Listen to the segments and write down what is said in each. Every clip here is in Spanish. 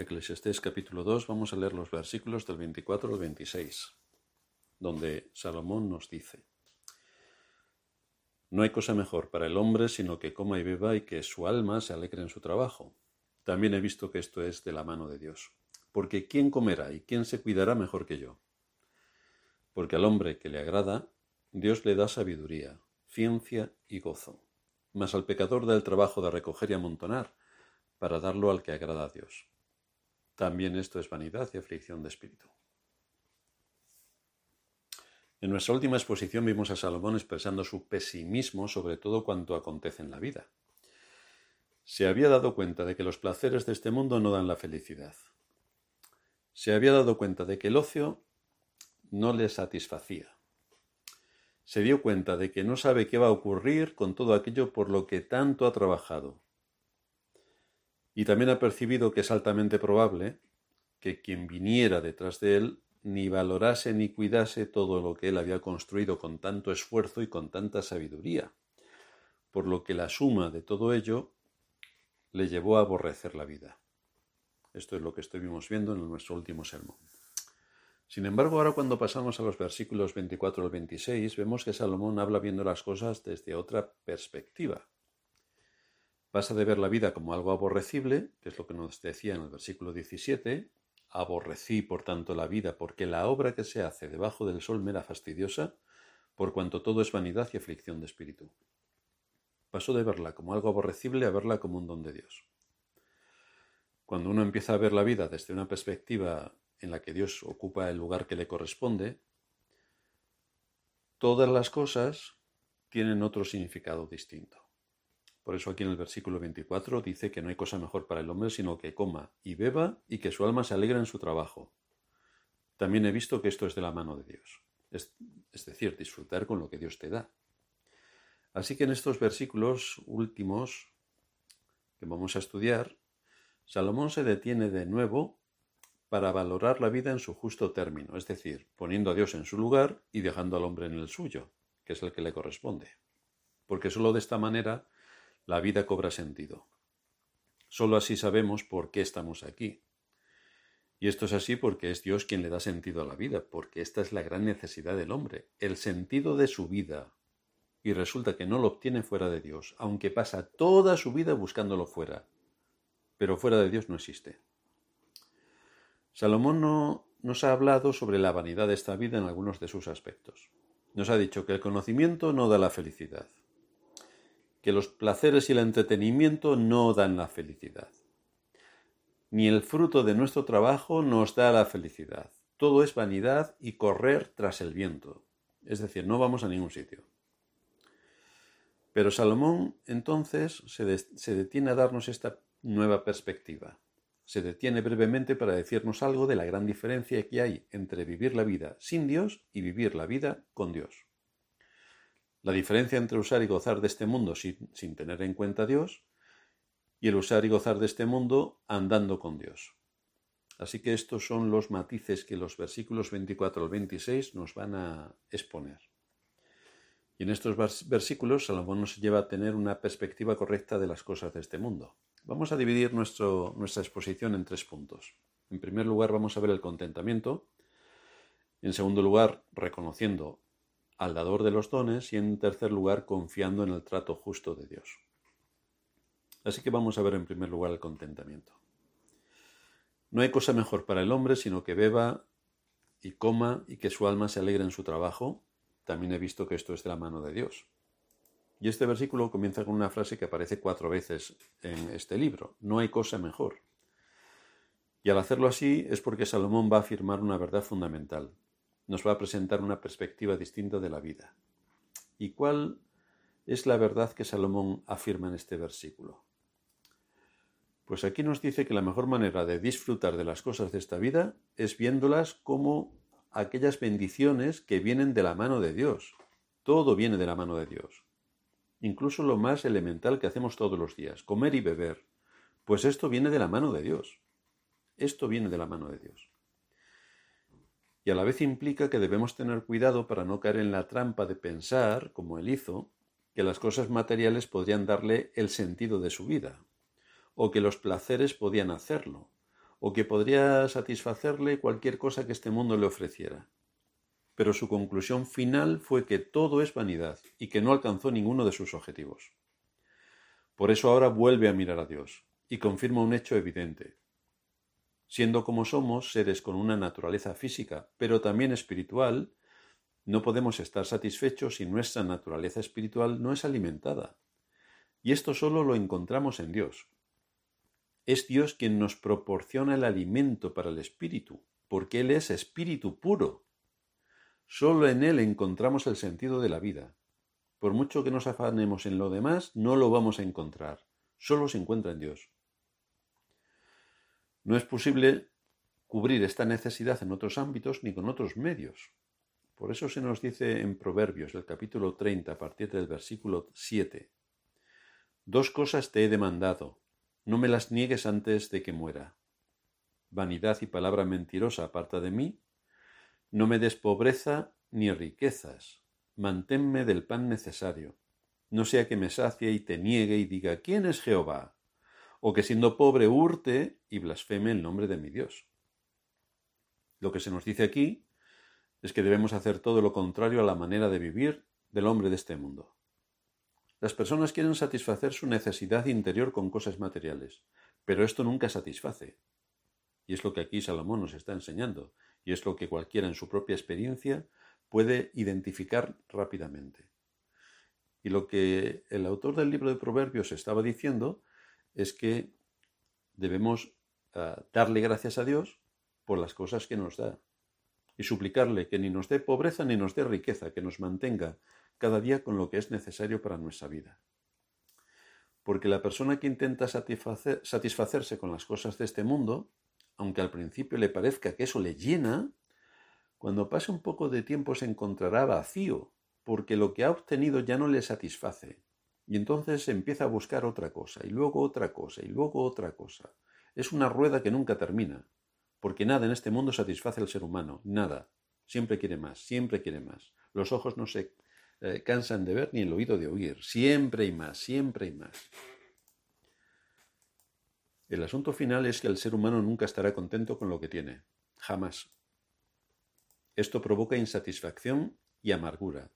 Eclesiastés capítulo 2, vamos a leer los versículos del 24 al 26, donde Salomón nos dice, No hay cosa mejor para el hombre sino que coma y beba y que su alma se alegre en su trabajo. También he visto que esto es de la mano de Dios. Porque ¿quién comerá y quién se cuidará mejor que yo? Porque al hombre que le agrada, Dios le da sabiduría, ciencia y gozo. Mas al pecador da el trabajo de recoger y amontonar, para darlo al que agrada a Dios. También esto es vanidad y aflicción de espíritu. En nuestra última exposición vimos a Salomón expresando su pesimismo sobre todo cuanto acontece en la vida. Se había dado cuenta de que los placeres de este mundo no dan la felicidad. Se había dado cuenta de que el ocio no le satisfacía. Se dio cuenta de que no sabe qué va a ocurrir con todo aquello por lo que tanto ha trabajado y también ha percibido que es altamente probable que quien viniera detrás de él ni valorase ni cuidase todo lo que él había construido con tanto esfuerzo y con tanta sabiduría, por lo que la suma de todo ello le llevó a aborrecer la vida. Esto es lo que estuvimos viendo en nuestro último sermón. Sin embargo, ahora cuando pasamos a los versículos 24 al 26, vemos que Salomón habla viendo las cosas desde otra perspectiva. Pasa de ver la vida como algo aborrecible, que es lo que nos decía en el versículo 17, aborrecí por tanto la vida, porque la obra que se hace debajo del sol me era fastidiosa, por cuanto todo es vanidad y aflicción de espíritu. Pasó de verla como algo aborrecible a verla como un don de Dios. Cuando uno empieza a ver la vida desde una perspectiva en la que Dios ocupa el lugar que le corresponde, todas las cosas tienen otro significado distinto. Por eso aquí en el versículo 24 dice que no hay cosa mejor para el hombre sino que coma y beba y que su alma se alegre en su trabajo. También he visto que esto es de la mano de Dios, es, es decir, disfrutar con lo que Dios te da. Así que en estos versículos últimos que vamos a estudiar, Salomón se detiene de nuevo para valorar la vida en su justo término, es decir, poniendo a Dios en su lugar y dejando al hombre en el suyo, que es el que le corresponde. Porque sólo de esta manera la vida cobra sentido. Solo así sabemos por qué estamos aquí. Y esto es así porque es Dios quien le da sentido a la vida, porque esta es la gran necesidad del hombre, el sentido de su vida. Y resulta que no lo obtiene fuera de Dios, aunque pasa toda su vida buscándolo fuera. Pero fuera de Dios no existe. Salomón no, nos ha hablado sobre la vanidad de esta vida en algunos de sus aspectos. Nos ha dicho que el conocimiento no da la felicidad, que los placeres y el entretenimiento no dan la felicidad. Ni el fruto de nuestro trabajo nos da la felicidad. Todo es vanidad y correr tras el viento. Es decir, no vamos a ningún sitio. Pero Salomón entonces se, se detiene a darnos esta nueva perspectiva. Se detiene brevemente para decirnos algo de la gran diferencia que hay entre vivir la vida sin Dios y vivir la vida con Dios. La diferencia entre usar y gozar de este mundo sin, tener en cuenta a Dios y el usar y gozar de este mundo andando con Dios. Así que estos son los matices que los versículos 24 al 26 nos van a exponer. Y en estos versículos Salomón nos lleva a tener una perspectiva correcta de las cosas de este mundo. Vamos a dividir nuestro, nuestra exposición en tres puntos. En primer lugar vamos a ver el contentamiento. En segundo lugar, reconociendo al dador de los dones y en tercer lugar confiando en el trato justo de Dios. Así que vamos a ver en primer lugar el contentamiento. No hay cosa mejor para el hombre sino que beba y coma y que su alma se alegre en su trabajo. También he visto que esto es de la mano de Dios. Y este versículo comienza con una frase que aparece cuatro veces en este libro. No hay cosa mejor. Y al hacerlo así es porque Salomón va a afirmar una verdad fundamental nos va a presentar una perspectiva distinta de la vida. ¿Y cuál es la verdad que Salomón afirma en este versículo? Pues aquí nos dice que la mejor manera de disfrutar de las cosas de esta vida es viéndolas como aquellas bendiciones que vienen de la mano de Dios. Todo viene de la mano de Dios. Incluso lo más elemental que hacemos todos los días, comer y beber. Pues esto viene de la mano de Dios. Esto viene de la mano de Dios y a la vez implica que debemos tener cuidado para no caer en la trampa de pensar, como él hizo, que las cosas materiales podrían darle el sentido de su vida, o que los placeres podían hacerlo, o que podría satisfacerle cualquier cosa que este mundo le ofreciera. Pero su conclusión final fue que todo es vanidad y que no alcanzó ninguno de sus objetivos. Por eso ahora vuelve a mirar a Dios y confirma un hecho evidente. Siendo como somos seres con una naturaleza física, pero también espiritual, no podemos estar satisfechos si nuestra naturaleza espiritual no es alimentada. Y esto solo lo encontramos en Dios. Es Dios quien nos proporciona el alimento para el espíritu, porque Él es espíritu puro. Solo en Él encontramos el sentido de la vida. Por mucho que nos afanemos en lo demás, no lo vamos a encontrar. Solo se encuentra en Dios. No es posible cubrir esta necesidad en otros ámbitos ni con otros medios. Por eso se nos dice en Proverbios, el capítulo 30, a partir del versículo 7, Dos cosas te he demandado, no me las niegues antes de que muera. Vanidad y palabra mentirosa aparta de mí, no me des pobreza ni riquezas, manténme del pan necesario, no sea que me sacie y te niegue y diga, ¿quién es Jehová? O que siendo pobre hurte y blasfeme el nombre de mi Dios. Lo que se nos dice aquí es que debemos hacer todo lo contrario a la manera de vivir del hombre de este mundo. Las personas quieren satisfacer su necesidad interior con cosas materiales, pero esto nunca satisface. Y es lo que aquí Salomón nos está enseñando, y es lo que cualquiera en su propia experiencia puede identificar rápidamente. Y lo que el autor del libro de Proverbios estaba diciendo es que debemos ah, darle gracias a Dios por las cosas que nos da y suplicarle que ni nos dé pobreza ni nos dé riqueza, que nos mantenga cada día con lo que es necesario para nuestra vida. Porque la persona que intenta satisfacerse con las cosas de este mundo, aunque al principio le parezca que eso le llena, cuando pase un poco de tiempo se encontrará vacío, porque lo que ha obtenido ya no le satisface. Y entonces empieza a buscar otra cosa, y luego otra cosa, y luego otra cosa. Es una rueda que nunca termina porque nada en este mundo satisface al ser humano, nada. Siempre quiere más, siempre quiere más. Los ojos no se eh, cansan de ver ni el oído de oír. Siempre hay más, siempre hay más. El asunto final es que el ser humano nunca estará contento con lo que tiene. Jamás. Esto provoca insatisfacción y amargura.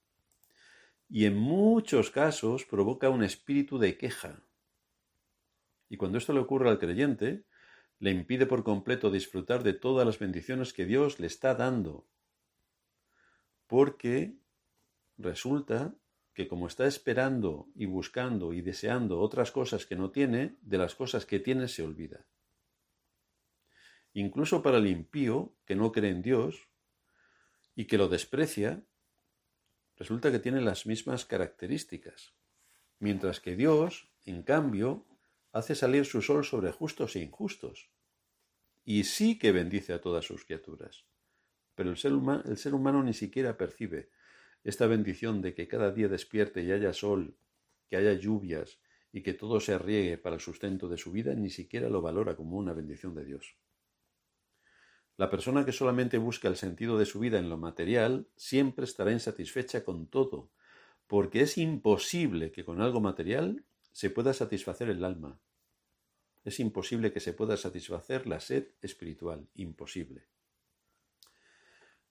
Y en muchos casos provoca un espíritu de queja. Y cuando esto le ocurre al creyente, le impide por completo disfrutar de todas las bendiciones que Dios le está dando. Porque resulta que como está esperando y buscando y deseando otras cosas que no tiene, de las cosas que tiene se olvida. Incluso para el impío, que no cree en Dios y que lo desprecia, resulta que tiene las mismas características. Mientras que Dios, en cambio, hace salir su sol sobre justos e injustos. Y sí que bendice a todas sus criaturas. Pero el ser, el ser humano ni siquiera percibe esta bendición de que cada día despierte y haya sol, que haya lluvias y que todo se riegue para el sustento de su vida, ni siquiera lo valora como una bendición de Dios. La persona que solamente busca el sentido de su vida en lo material siempre estará insatisfecha con todo, porque es imposible que con algo material se pueda satisfacer el alma. Es imposible que se pueda satisfacer la sed espiritual, imposible.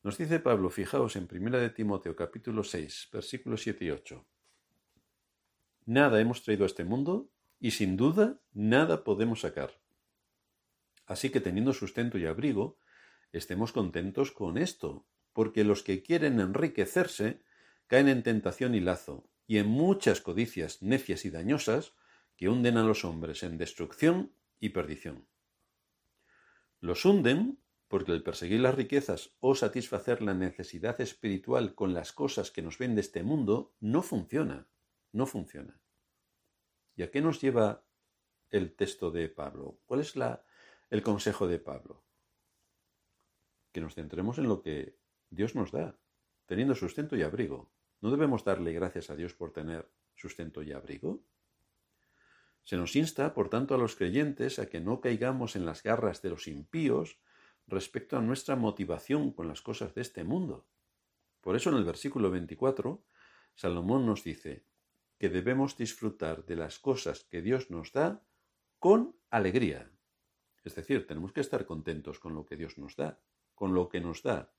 Nos dice Pablo, fijaos en 1 de Timoteo capítulo 6, versículos 7 y 8. Nada hemos traído a este mundo y sin duda nada podemos sacar. Así que teniendo sustento y abrigo, estemos contentos con esto, porque los que quieren enriquecerse caen en tentación y lazo, y en muchas codicias necias y dañosas que hunden a los hombres en destrucción y perdición. Los hunden porque el perseguir las riquezas o satisfacer la necesidad espiritual con las cosas que nos ven de este mundo no funciona, no funciona. ¿Y a qué nos lleva el texto de Pablo? ¿Cuál es la, el consejo de Pablo? Que nos centremos en lo que Dios nos da, teniendo sustento y abrigo. ¿No debemos darle gracias a Dios por tener sustento y abrigo? Se nos insta, por tanto, a los creyentes a que no caigamos en las garras de los impíos respecto a nuestra motivación con las cosas de este mundo. Por eso en el versículo 24, Salomón nos dice que debemos disfrutar de las cosas que Dios nos da con alegría. Es decir, tenemos que estar contentos con lo que Dios nos da, con lo que nos da.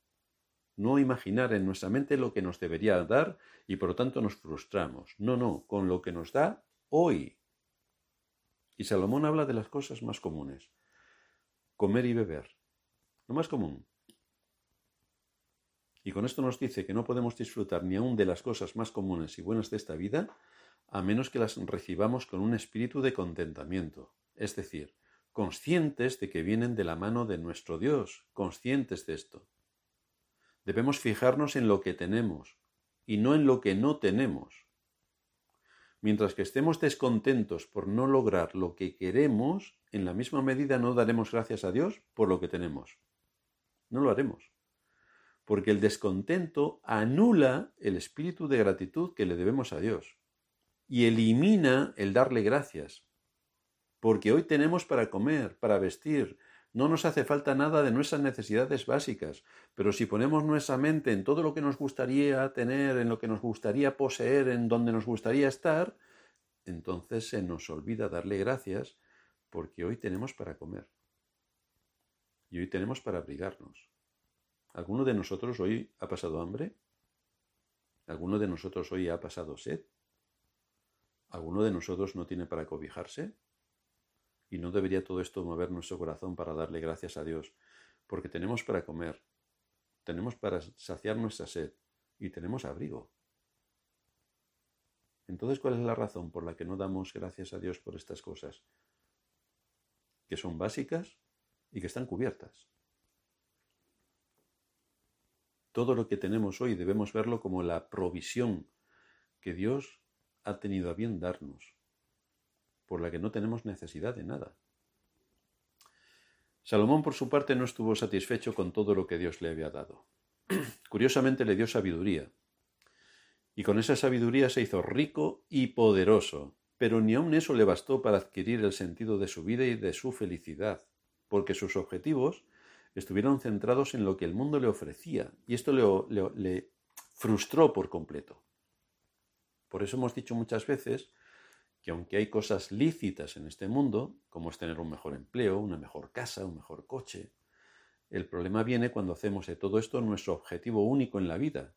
No imaginar en nuestra mente lo que nos debería dar y por lo tanto nos frustramos. No, no, con lo que nos da hoy. Y Salomón habla de las cosas más comunes. Comer y beber. Lo más común. Y con esto nos dice que no podemos disfrutar ni aun de las cosas más comunes y buenas de esta vida, a menos que las recibamos con un espíritu de contentamiento, es decir, conscientes de que vienen de la mano de nuestro Dios, conscientes de esto. Debemos fijarnos en lo que tenemos y no en lo que no tenemos. Mientras que estemos descontentos por no lograr lo que queremos, en la misma medida no daremos gracias a Dios por lo que tenemos. No lo haremos porque el descontento anula el espíritu de gratitud que le debemos a Dios y elimina el darle gracias, porque hoy tenemos para comer, para vestir, no nos hace falta nada de nuestras necesidades básicas, pero si ponemos nuestra mente en todo lo que nos gustaría tener, en lo que nos gustaría poseer, en donde nos gustaría estar, entonces se nos olvida darle gracias porque hoy tenemos para comer y hoy tenemos para abrigarnos. ¿Alguno de nosotros hoy ha pasado hambre? ¿Alguno de nosotros hoy ha pasado sed? ¿Alguno de nosotros no tiene para cobijarse? ¿Y no debería todo esto mover nuestro corazón para darle gracias a Dios? Porque tenemos para comer, tenemos para saciar nuestra sed y tenemos abrigo. Entonces, ¿cuál es la razón por la que no damos gracias a Dios por estas cosas? Que son básicas y que están cubiertas. Todo lo que tenemos hoy debemos verlo como la provisión que Dios ha tenido a bien darnos, por la que no tenemos necesidad de nada. Salomón, por su parte, no estuvo satisfecho con todo lo que Dios le había dado. Curiosamente le dio sabiduría, y con esa sabiduría se hizo rico y poderoso, pero ni aun eso le bastó para adquirir el sentido de su vida y de su felicidad, porque sus objetivos estuvieron centrados en lo que el mundo le ofrecía y esto le, le frustró por completo. Por eso hemos dicho muchas veces que aunque hay cosas lícitas en este mundo, como es tener un mejor empleo, una mejor casa, un mejor coche, el problema viene cuando hacemos de todo esto nuestro objetivo único en la vida,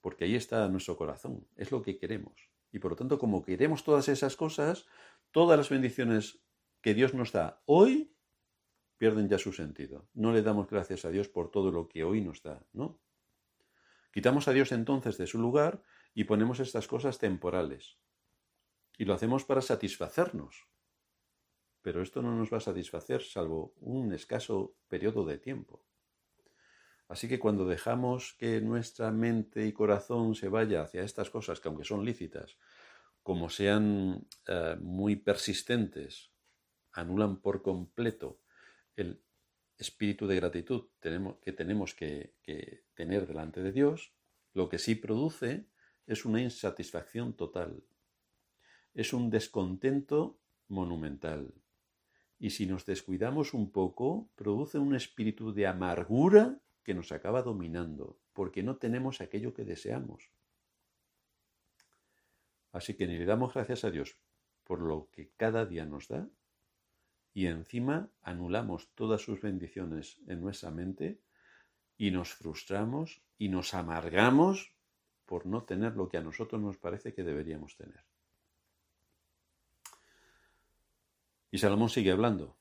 porque ahí está nuestro corazón, es lo que queremos. Y por lo tanto, como queremos todas esas cosas, todas las bendiciones que Dios nos da hoy pierden ya su sentido. No le damos gracias a Dios por todo lo que hoy nos da, ¿no? Quitamos a Dios entonces de su lugar y ponemos estas cosas temporales. Y lo hacemos para satisfacernos. Pero esto no nos va a satisfacer salvo un escaso periodo de tiempo. Así que cuando dejamos que nuestra mente y corazón se vaya hacia estas cosas, que aunque son lícitas, como sean eh, muy persistentes, anulan por completo el espíritu de gratitud que tenemos que, que tener delante de Dios, lo que sí produce es una insatisfacción total, es un descontento monumental. Y si nos descuidamos un poco, produce un espíritu de amargura que nos acaba dominando, porque no tenemos aquello que deseamos. Así que ni le damos gracias a Dios por lo que cada día nos da, y encima anulamos todas sus bendiciones en nuestra mente y nos frustramos y nos amargamos por no tener lo que a nosotros nos parece que deberíamos tener. Y Salomón sigue hablando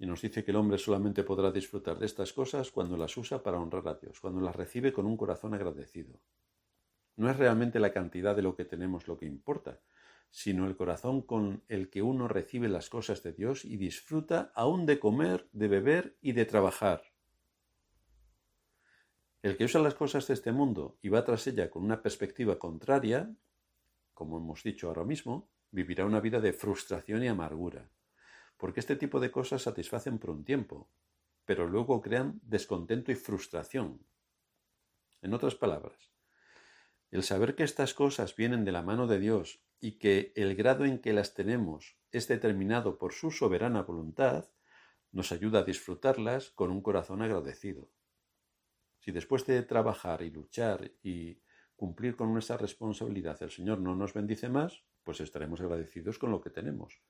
y nos dice que el hombre solamente podrá disfrutar de estas cosas cuando las usa para honrar a Dios, cuando las recibe con un corazón agradecido. No es realmente la cantidad de lo que tenemos lo que importa, sino el corazón con el que uno recibe las cosas de Dios y disfruta aún de comer, de beber y de trabajar. El que usa las cosas de este mundo y va tras ella con una perspectiva contraria, como hemos dicho ahora mismo, vivirá una vida de frustración y amargura, porque este tipo de cosas satisfacen por un tiempo, pero luego crean descontento y frustración. En otras palabras, el saber que estas cosas vienen de la mano de Dios y que el grado en que las tenemos es determinado por su soberana voluntad, nos ayuda a disfrutarlas con un corazón agradecido. Si después de trabajar y luchar y cumplir con nuestra responsabilidad el Señor no nos bendice más, pues estaremos agradecidos con lo que tenemos,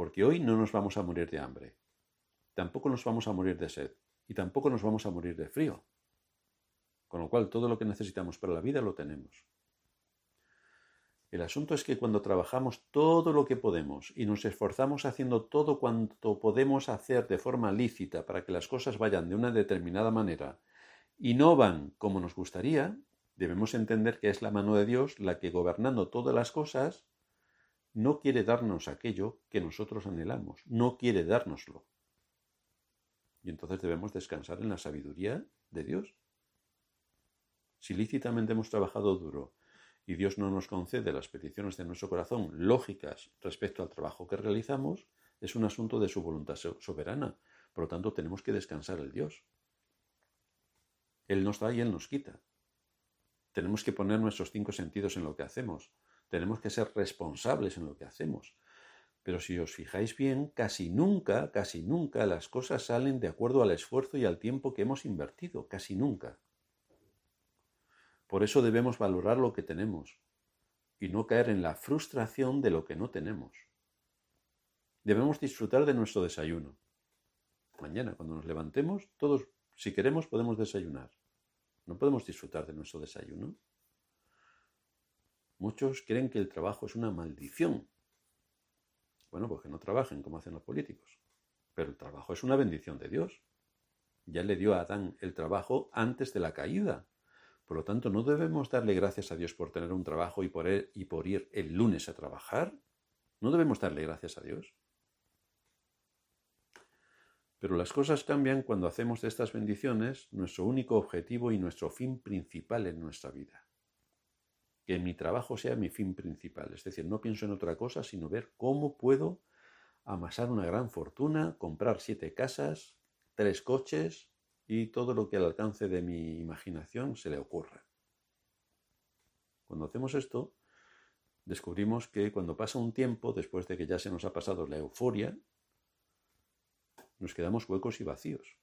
porque hoy no nos vamos a morir de hambre, tampoco nos vamos a morir de sed y tampoco nos vamos a morir de frío. Con lo cual todo lo que necesitamos para la vida lo tenemos. El asunto es que cuando trabajamos todo lo que podemos y nos esforzamos haciendo todo cuanto podemos hacer de forma lícita para que las cosas vayan de una determinada manera y no van como nos gustaría, debemos entender que es la mano de Dios la que gobernando todas las cosas no quiere darnos aquello que nosotros anhelamos, no quiere dárnoslo. Y entonces debemos descansar en la sabiduría de Dios. Si lícitamente hemos trabajado duro y Dios no nos concede las peticiones de nuestro corazón lógicas respecto al trabajo que realizamos, es un asunto de su voluntad soberana. Por lo tanto, tenemos que descansar el Dios. Él nos da y Él nos quita. Tenemos que poner nuestros cinco sentidos en lo que hacemos. Tenemos que ser responsables en lo que hacemos. Pero si os fijáis bien, casi nunca, casi nunca las cosas salen de acuerdo al esfuerzo y al tiempo que hemos invertido. Casi nunca. Por eso debemos valorar lo que tenemos y no caer en la frustración de lo que no tenemos. Debemos disfrutar de nuestro desayuno. Mañana, cuando nos levantemos, todos, si queremos, podemos desayunar. ¿No podemos disfrutar de nuestro desayuno? Muchos creen que el trabajo es una maldición. Bueno, pues que no trabajen como hacen los políticos. Pero el trabajo es una bendición de Dios. Ya le dio a Adán el trabajo antes de la caída. Por lo tanto, ¿no debemos darle gracias a Dios por tener un trabajo y por, y por ir el lunes a trabajar? ¿No debemos darle gracias a Dios? Pero las cosas cambian cuando hacemos de estas bendiciones nuestro único objetivo y nuestro fin principal en nuestra vida. Que mi trabajo sea mi fin principal, es decir, no pienso en otra cosa sino ver cómo puedo amasar una gran fortuna, comprar siete casas, tres coches, y todo lo que al alcance de mi imaginación se le ocurra. Cuando hacemos esto, descubrimos que cuando pasa un tiempo, después de que ya se nos ha pasado la euforia, nos quedamos huecos y vacíos.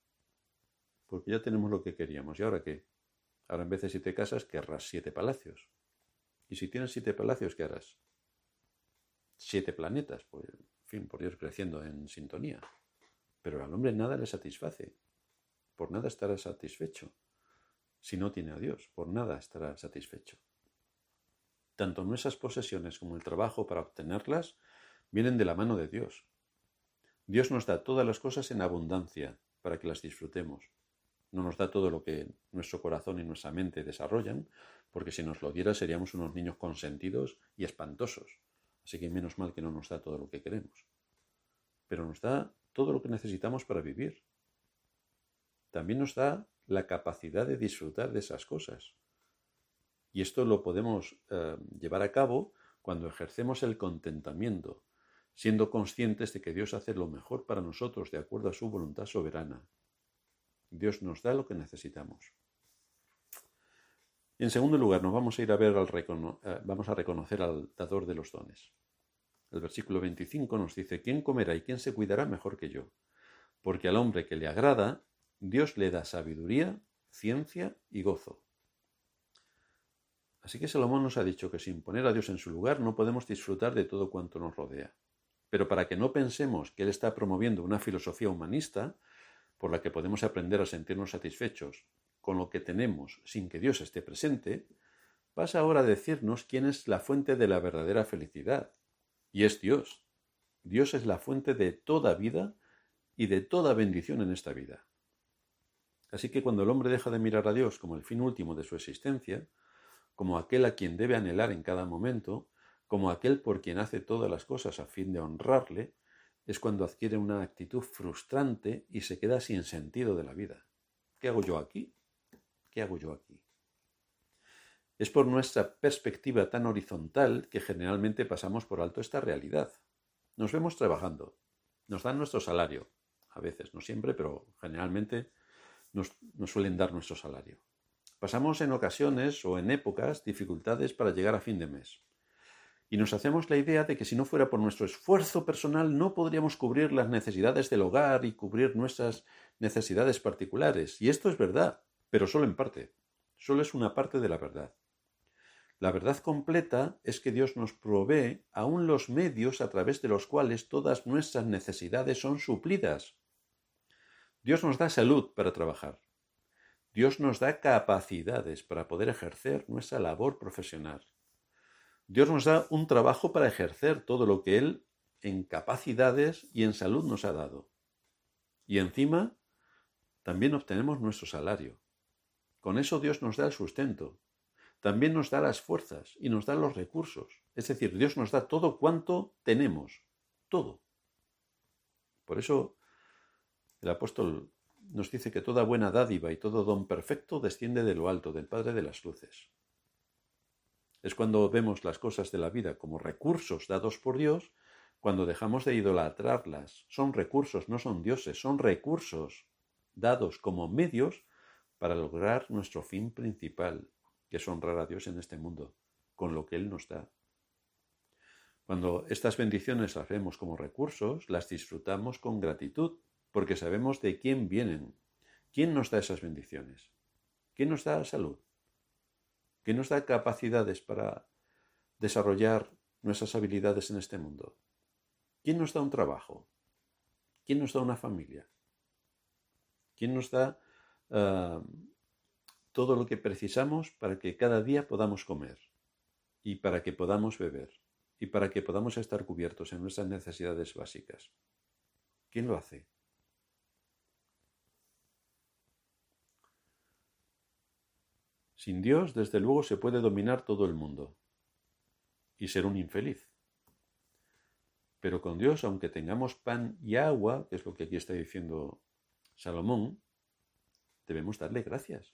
Porque ya tenemos lo que queríamos. ¿Y ahora qué? Ahora en vez de siete casas, querrás siete palacios. Y si tienes siete palacios, ¿qué harás? Siete planetas, pues, en fin, por ir creciendo en sintonía. Pero al hombre nada le satisface por nada estará satisfecho. Si no tiene a Dios, por nada estará satisfecho. Tanto nuestras posesiones como el trabajo para obtenerlas vienen de la mano de Dios. Dios nos da todas las cosas en abundancia para que las disfrutemos. No nos da todo lo que nuestro corazón y nuestra mente desarrollan, porque si nos lo diera seríamos unos niños consentidos y espantosos. Así que menos mal que no nos da todo lo que queremos. Pero nos da todo lo que necesitamos para vivir, también nos da la capacidad de disfrutar de esas cosas. Y esto lo podemos eh, llevar a cabo cuando ejercemos el contentamiento, siendo conscientes de que Dios hace lo mejor para nosotros de acuerdo a su voluntad soberana. Dios nos da lo que necesitamos. Y en segundo lugar, nos vamos a ir a ver al eh, vamos a reconocer al dador de los dones. El versículo 25 nos dice, ¿quién comerá y quién se cuidará mejor que yo? Porque al hombre que le agrada, Dios le da sabiduría, ciencia y gozo. Así que Salomón nos ha dicho que sin poner a Dios en su lugar no podemos disfrutar de todo cuanto nos rodea. Pero para que no pensemos que Él está promoviendo una filosofía humanista por la que podemos aprender a sentirnos satisfechos con lo que tenemos sin que Dios esté presente, pasa ahora a decirnos quién es la fuente de la verdadera felicidad. Y es Dios. Dios es la fuente de toda vida y de toda bendición en esta vida. Así que cuando el hombre deja de mirar a Dios como el fin último de su existencia, como aquel a quien debe anhelar en cada momento, como aquel por quien hace todas las cosas a fin de honrarle, es cuando adquiere una actitud frustrante y se queda sin sentido de la vida. ¿Qué hago yo aquí? ¿Qué hago yo aquí? Es por nuestra perspectiva tan horizontal que generalmente pasamos por alto esta realidad. Nos vemos trabajando, nos dan nuestro salario, a veces, no siempre, pero generalmente nos, suelen dar nuestro salario. Pasamos en ocasiones o en épocas dificultades para llegar a fin de mes. Y nos hacemos la idea de que si no fuera por nuestro esfuerzo personal no podríamos cubrir las necesidades del hogar y cubrir nuestras necesidades particulares. Y esto es verdad, pero solo en parte. Solo es una parte de la verdad. La verdad completa es que Dios nos provee aún los medios a través de los cuales todas nuestras necesidades son suplidas. Dios nos da salud para trabajar. Dios nos da capacidades para poder ejercer nuestra labor profesional. Dios nos da un trabajo para ejercer todo lo que Él en capacidades y en salud nos ha dado. Y encima, también obtenemos nuestro salario. Con eso Dios nos da el sustento. También nos da las fuerzas y nos da los recursos. Es decir, Dios nos da todo cuanto tenemos. Todo. Por eso el apóstol nos dice que toda buena dádiva y todo don perfecto desciende de lo alto, del Padre de las Luces. Es cuando vemos las cosas de la vida como recursos dados por Dios, cuando dejamos de idolatrarlas. Son recursos, no son dioses, son recursos dados como medios para lograr nuestro fin principal, que es honrar a Dios en este mundo, con lo que Él nos da. Cuando estas bendiciones las vemos como recursos, las disfrutamos con gratitud, porque sabemos de quién vienen. ¿Quién nos da esas bendiciones? ¿Quién nos da salud? ¿Quién nos da capacidades para desarrollar nuestras habilidades en este mundo? ¿Quién nos da un trabajo? ¿Quién nos da una familia? ¿Quién nos da ah, todo lo que precisamos para que cada día podamos comer y para que podamos beber y para que podamos estar cubiertos en nuestras necesidades básicas? ¿Quién lo hace? Sin Dios, desde luego, se puede dominar todo el mundo y ser un infeliz. Pero con Dios, aunque tengamos pan y agua, que es lo que aquí está diciendo Salomón, debemos darle gracias,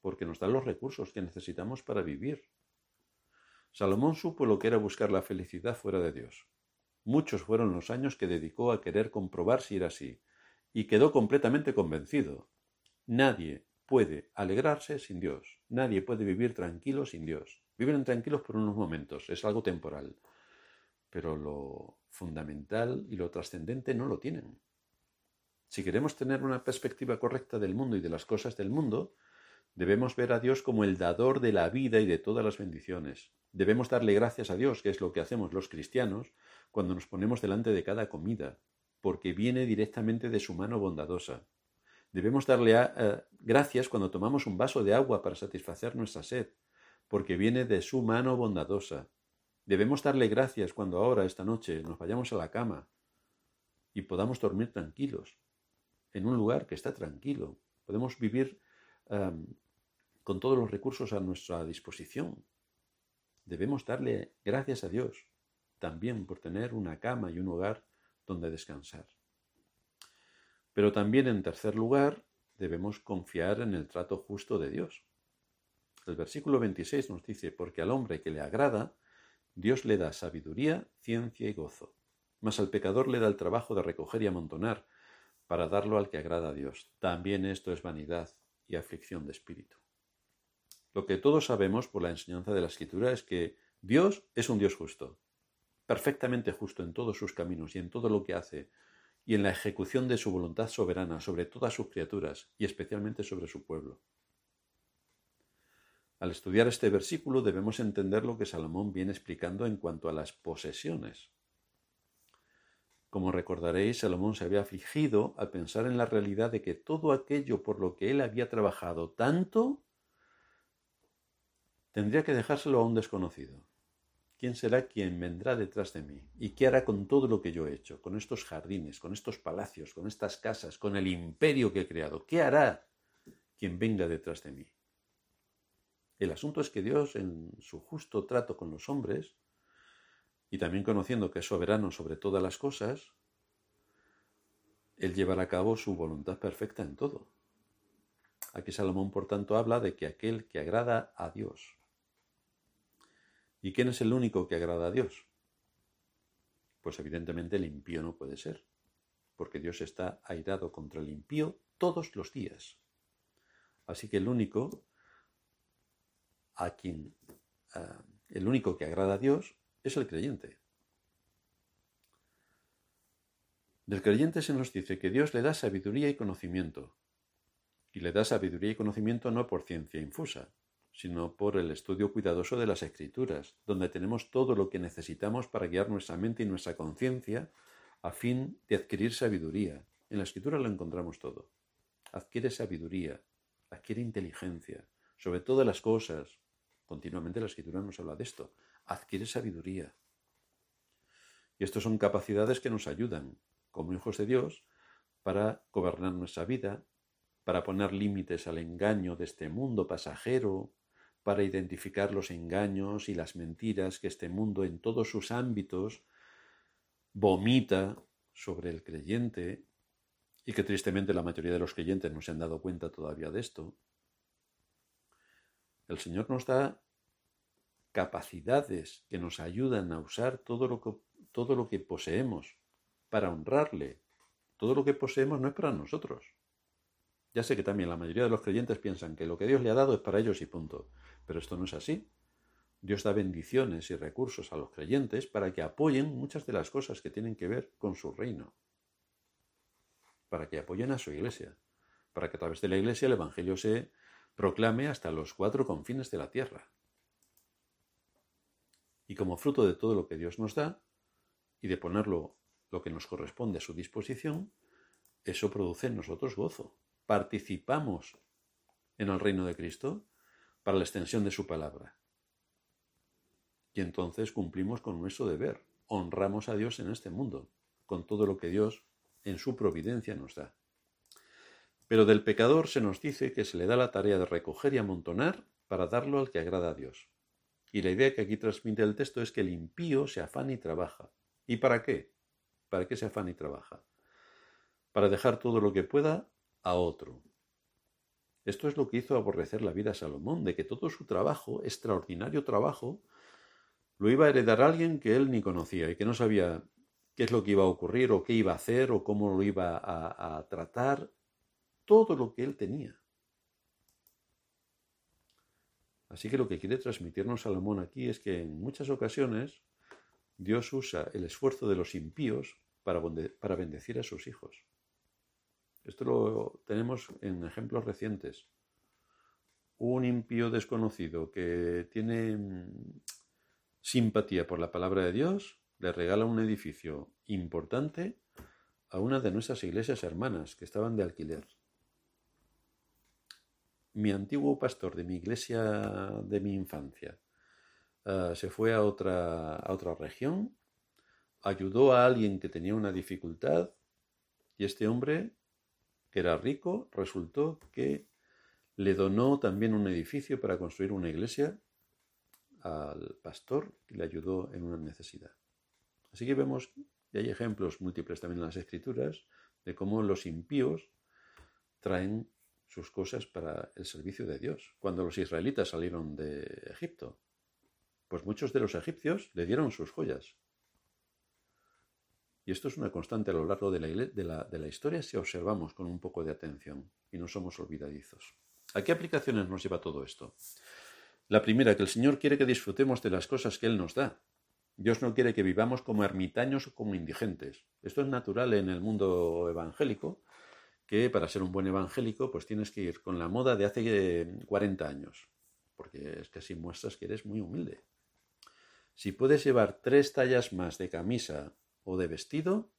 porque nos da los recursos que necesitamos para vivir. Salomón supo lo que era buscar la felicidad fuera de Dios. Muchos fueron los años que dedicó a querer comprobar si era así, y quedó completamente convencido. Nadie puede alegrarse sin Dios. Nadie puede vivir tranquilo sin Dios. Viven tranquilos por unos momentos, es algo temporal. Pero lo fundamental y lo trascendente no lo tienen. Si queremos tener una perspectiva correcta del mundo y de las cosas del mundo, debemos ver a Dios como el dador de la vida y de todas las bendiciones. Debemos darle gracias a Dios, que es lo que hacemos los cristianos cuando nos ponemos delante de cada comida, porque viene directamente de su mano bondadosa. Debemos darle eh, gracias cuando tomamos un vaso de agua para satisfacer nuestra sed, porque viene de su mano bondadosa. Debemos darle gracias cuando ahora, esta noche, nos vayamos a la cama y podamos dormir tranquilos, en un lugar que está tranquilo. Podemos vivir em, con todos los recursos a nuestra disposición. Debemos darle gracias a Dios también por tener una cama y un hogar donde descansar. Pero también, en tercer lugar, debemos confiar en el trato justo de Dios. El versículo 26 nos dice, porque al hombre que le agrada, Dios le da sabiduría, ciencia y gozo, mas al pecador le da el trabajo de recoger y amontonar, para darlo al que agrada a Dios. También esto es vanidad y aflicción de espíritu. Lo que todos sabemos por la enseñanza de la Escritura es que Dios es un Dios justo, perfectamente justo en todos sus caminos y en todo lo que hace, y en la ejecución de su voluntad soberana sobre todas sus criaturas y especialmente sobre su pueblo. Al estudiar este versículo debemos entender lo que Salomón viene explicando en cuanto a las posesiones. Como recordaréis, Salomón se había afligido al pensar en la realidad de que todo aquello por lo que él había trabajado tanto tendría que dejárselo a un desconocido. ¿Quién será quien vendrá detrás de mí? ¿Y qué hará con todo lo que yo he hecho? Con estos jardines, con estos palacios, con estas casas, con el imperio que he creado. ¿Qué hará quien venga detrás de mí? El asunto es que Dios, en su justo trato con los hombres, y también conociendo que es soberano sobre todas las cosas, Él llevará a cabo su voluntad perfecta en todo. Aquí Salomón, por tanto, habla de que aquel que agrada a Dios, ¿Y quién es el único que agrada a Dios? Pues evidentemente el impío no puede ser, porque Dios está airado contra el impío todos los días. Así que el único a quien el único que agrada a Dios es el creyente. Del creyente se nos dice que Dios le da sabiduría y conocimiento. Y le da sabiduría y conocimiento no por ciencia infusa, sino por el estudio cuidadoso de las escrituras, donde tenemos todo lo que necesitamos para guiar nuestra mente y nuestra conciencia a fin de adquirir sabiduría En la escritura lo encontramos todo. Adquiere sabiduría, adquiere inteligencia, sobre todas las cosas. Continuamente la escritura nos habla de esto. Adquiere sabiduría. Y estas son capacidades que nos ayudan, como hijos de Dios, para gobernar nuestra vida, para poner límites al engaño de este mundo pasajero, para identificar los engaños y las mentiras que este mundo en todos sus ámbitos vomita sobre el creyente y que tristemente la mayoría de los creyentes no se han dado cuenta todavía de esto. El Señor nos da capacidades que nos ayudan a usar todo lo que, todo lo que poseemos para honrarle. Todo lo que poseemos no es para nosotros. Ya sé que también la mayoría de los creyentes piensan que lo que Dios le ha dado es para ellos y punto. Pero esto no es así. Dios da bendiciones y recursos a los creyentes para que apoyen muchas de las cosas que tienen que ver con su reino. Para que apoyen a su iglesia. Para que a través de la iglesia el Evangelio se proclame hasta los cuatro confines de la tierra. Y como fruto de todo lo que Dios nos da, y de ponerlo lo que nos corresponde a su disposición, eso produce en nosotros gozo. Participamos en el reino de Cristo para la extensión de su palabra. Y entonces cumplimos con nuestro deber, honramos a Dios en este mundo, con todo lo que Dios en su providencia nos da. Pero del pecador se nos dice que se le da la tarea de recoger y amontonar para darlo al que agrada a Dios. Y la idea que aquí transmite el texto es que el impío se afana y trabaja. ¿Y para qué? ¿Para qué se afana y trabaja? Para dejar todo lo que pueda a otro, esto es lo que hizo aborrecer la vida a Salomón, de que todo su trabajo, extraordinario trabajo, lo iba a heredar alguien que él ni conocía y que no sabía qué es lo que iba a ocurrir o qué iba a hacer o cómo lo iba a, a tratar, todo lo que él tenía. Así que lo que quiere transmitirnos Salomón aquí es que en muchas ocasiones Dios usa el esfuerzo de los impíos para, para bendecir a sus hijos. Esto lo tenemos en ejemplos recientes. Un impío desconocido que tiene mm, simpatía por la palabra de Dios le regala un edificio importante a una de nuestras iglesias hermanas que estaban de alquiler. Mi antiguo pastor de mi iglesia de mi infancia ah, se fue a otra, a otra región, ayudó a alguien que tenía una dificultad y este hombre era rico, resultó que le donó también un edificio para construir una iglesia al pastor que le ayudó en una necesidad. Así que vemos, y hay ejemplos múltiples también en las escrituras, de cómo los impíos traen sus cosas para el servicio de Dios. Cuando los israelitas salieron de Egipto, pues muchos de los egipcios le dieron sus joyas, y esto es una constante a lo largo de la, de, la, historia si observamos con un poco de atención y no somos olvidadizos. ¿A qué aplicaciones nos lleva todo esto? La primera, que el Señor quiere que disfrutemos de las cosas que Él nos da. Dios no quiere que vivamos como ermitaños o como indigentes. Esto es natural en el mundo evangélico, que para ser un buen evangélico pues tienes que ir con la moda de hace 40 años, porque es que así muestras que eres muy humilde. Si puedes llevar tres tallas más de camisa o de vestido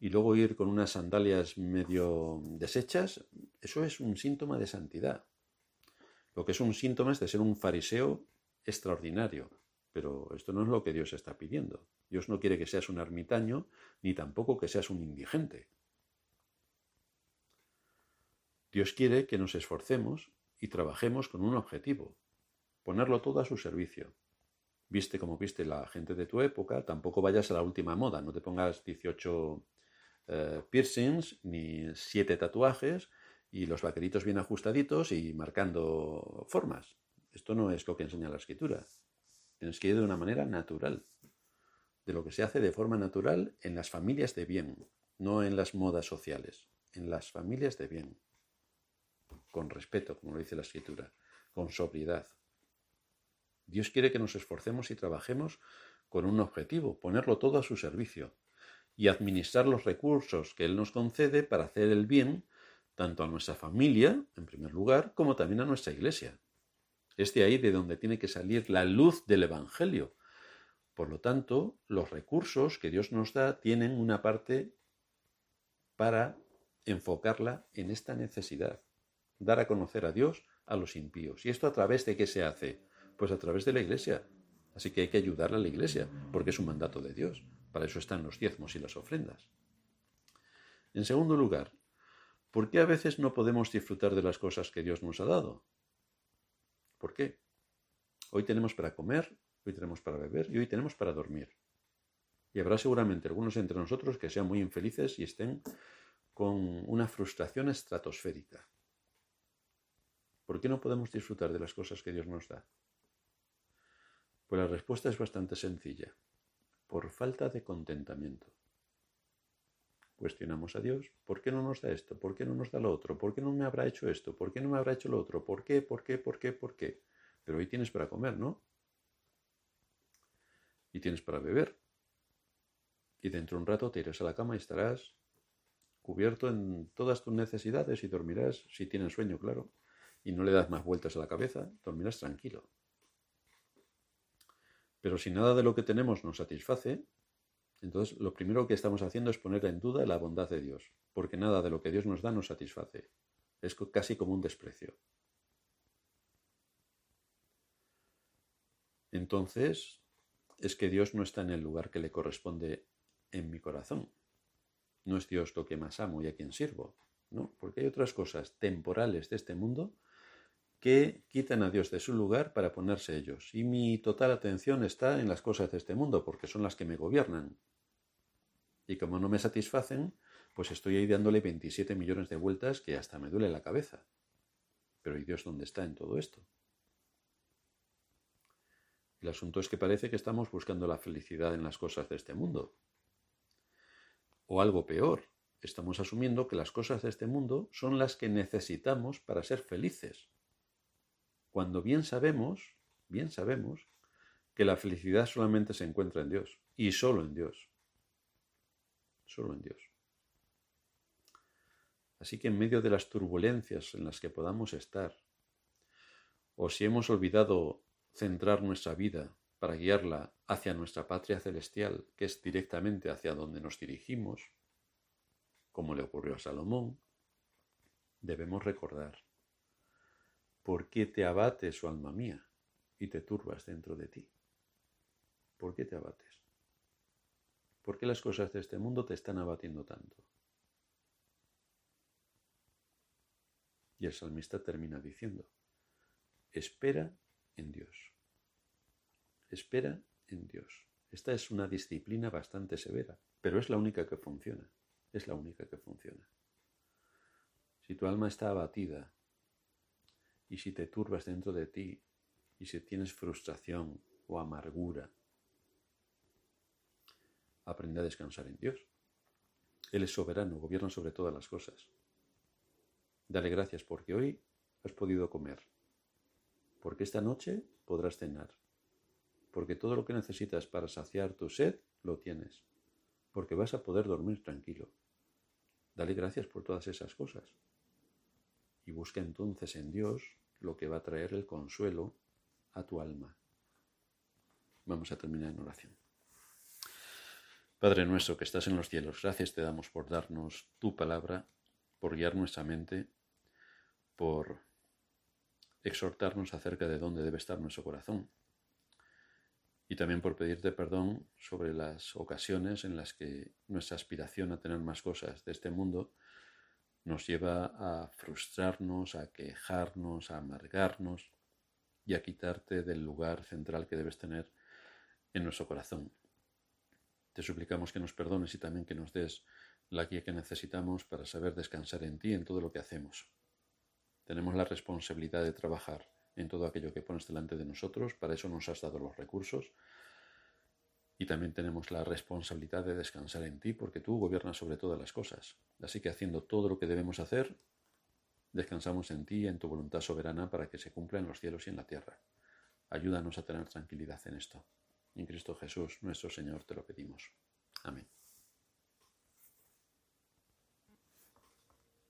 y luego ir con unas sandalias medio deshechas, eso es un síntoma de santidad. Lo que es un síntoma es de ser un fariseo extraordinario. Pero esto no es lo que Dios está pidiendo. Dios no quiere que seas un ermitaño, ni tampoco que seas un indigente. Dios quiere que nos esforcemos y trabajemos con un objetivo, ponerlo todo a su servicio viste como viste la gente de tu época, tampoco vayas a la última moda, no te pongas 18 eh, piercings ni 7 tatuajes y los vaqueritos bien ajustaditos y marcando formas. Esto no es lo que enseña la escritura. Tienes que ir de una manera natural, de lo que se hace de forma natural en las familias de bien, no en las modas sociales, en las familias de bien, con respeto, como lo dice la escritura, con sobriedad. Dios quiere que nos esforcemos y trabajemos con un objetivo, ponerlo todo a su servicio y administrar los recursos que Él nos concede para hacer el bien tanto a nuestra familia, en primer lugar, como también a nuestra iglesia. Es de ahí de donde tiene que salir la luz del Evangelio. Por lo tanto, los recursos que Dios nos da tienen una parte para enfocarla en esta necesidad, dar a conocer a Dios a los impíos. ¿Y esto a través de qué se hace? Pues a través de la iglesia. Así que hay que ayudar a la iglesia, porque es un mandato de Dios. Para eso están los diezmos y las ofrendas. En segundo lugar, ¿por qué a veces no podemos disfrutar de las cosas que Dios nos ha dado? ¿Por qué? Hoy tenemos para comer, hoy tenemos para beber y hoy tenemos para dormir. Y habrá seguramente algunos entre nosotros que sean muy infelices y estén con una frustración estratosférica. ¿Por qué no podemos disfrutar de las cosas que Dios nos da? Pues la respuesta es bastante sencilla. Por falta de contentamiento. Cuestionamos a Dios, ¿por qué no nos da esto? ¿Por qué no nos da lo otro? ¿Por qué no me habrá hecho esto? ¿Por qué no me habrá hecho lo otro? ¿Por qué? ¿Por qué? ¿Por qué? ¿Por qué? Pero hoy tienes para comer, ¿no? Y tienes para beber. Y dentro de un rato te irás a la cama y estarás cubierto en todas tus necesidades y dormirás, si tienes sueño, claro, y no le das más vueltas a la cabeza, dormirás tranquilo. Pero si nada de lo que tenemos nos satisface, entonces lo primero que estamos haciendo es poner en duda la bondad de Dios, porque nada de lo que Dios nos da nos satisface. Es casi como un desprecio. Entonces, es que Dios no está en el lugar que le corresponde en mi corazón no es Dios lo que más amo y a quien sirvo, ¿no? Porque hay otras cosas temporales de este mundo que quitan a Dios de su lugar para ponerse ellos. Y mi total atención está en las cosas de este mundo, porque son las que me gobiernan. Y como no me satisfacen, pues estoy ahí dándole 27 millones de vueltas que hasta me duele la cabeza. Pero ¿y Dios dónde está en todo esto? El asunto es que parece que estamos buscando la felicidad en las cosas de este mundo, o algo peor, estamos asumiendo que las cosas de este mundo son las que necesitamos para ser felices. Cuando bien sabemos, bien sabemos, que la felicidad solamente se encuentra en Dios, y solo en Dios. Solo en Dios. Así que en medio de las turbulencias en las que podamos estar, o si hemos olvidado centrar nuestra vida para guiarla hacia nuestra patria celestial, que es directamente hacia donde nos dirigimos, como le ocurrió a Salomón, debemos recordar, ¿por qué te abates, oh alma mía, y te turbas dentro de ti? ¿Por qué te abates? ¿Por qué las cosas de este mundo te están abatiendo tanto? Y el salmista termina diciendo, espera en Dios. Espera en Dios. Esta es una disciplina bastante severa, pero es la única que funciona. Es la única que funciona. Si tu alma está abatida y si te turbas dentro de ti y si tienes frustración o amargura, aprende a descansar en Dios. Él es soberano, gobierna sobre todas las cosas. Dale gracias porque hoy has podido comer, porque esta noche podrás cenar, porque todo lo que necesitas para saciar tu sed lo tienes, porque vas a poder dormir tranquilo. Dale gracias por todas esas cosas y busca entonces en Dios lo que va a traer el consuelo a tu alma. Vamos a terminar en oración. Padre nuestro que estás en los cielos, gracias te damos por darnos tu palabra, por guiar nuestra mente, por exhortarnos acerca de dónde debe estar nuestro corazón y también por pedirte perdón sobre las ocasiones en las que nuestra aspiración a tener más cosas de este mundo nos lleva a frustrarnos, a quejarnos, a amargarnos y a quitarte del lugar central que debes tener en nuestro corazón. Te suplicamos que nos perdones y también que nos des la guía que necesitamos para saber descansar en ti en todo lo que hacemos. Tenemos la responsabilidad de trabajar en todo aquello que pones delante de nosotros. Para eso nos has dado los recursos. Y también tenemos la responsabilidad de descansar en ti, porque tú gobiernas sobre todas las cosas. Así que haciendo todo lo que debemos hacer, descansamos en ti y en tu voluntad soberana para que se cumpla en los cielos y en la tierra. Ayúdanos a tener tranquilidad en esto. En Cristo Jesús, nuestro Señor, te lo pedimos. Amén.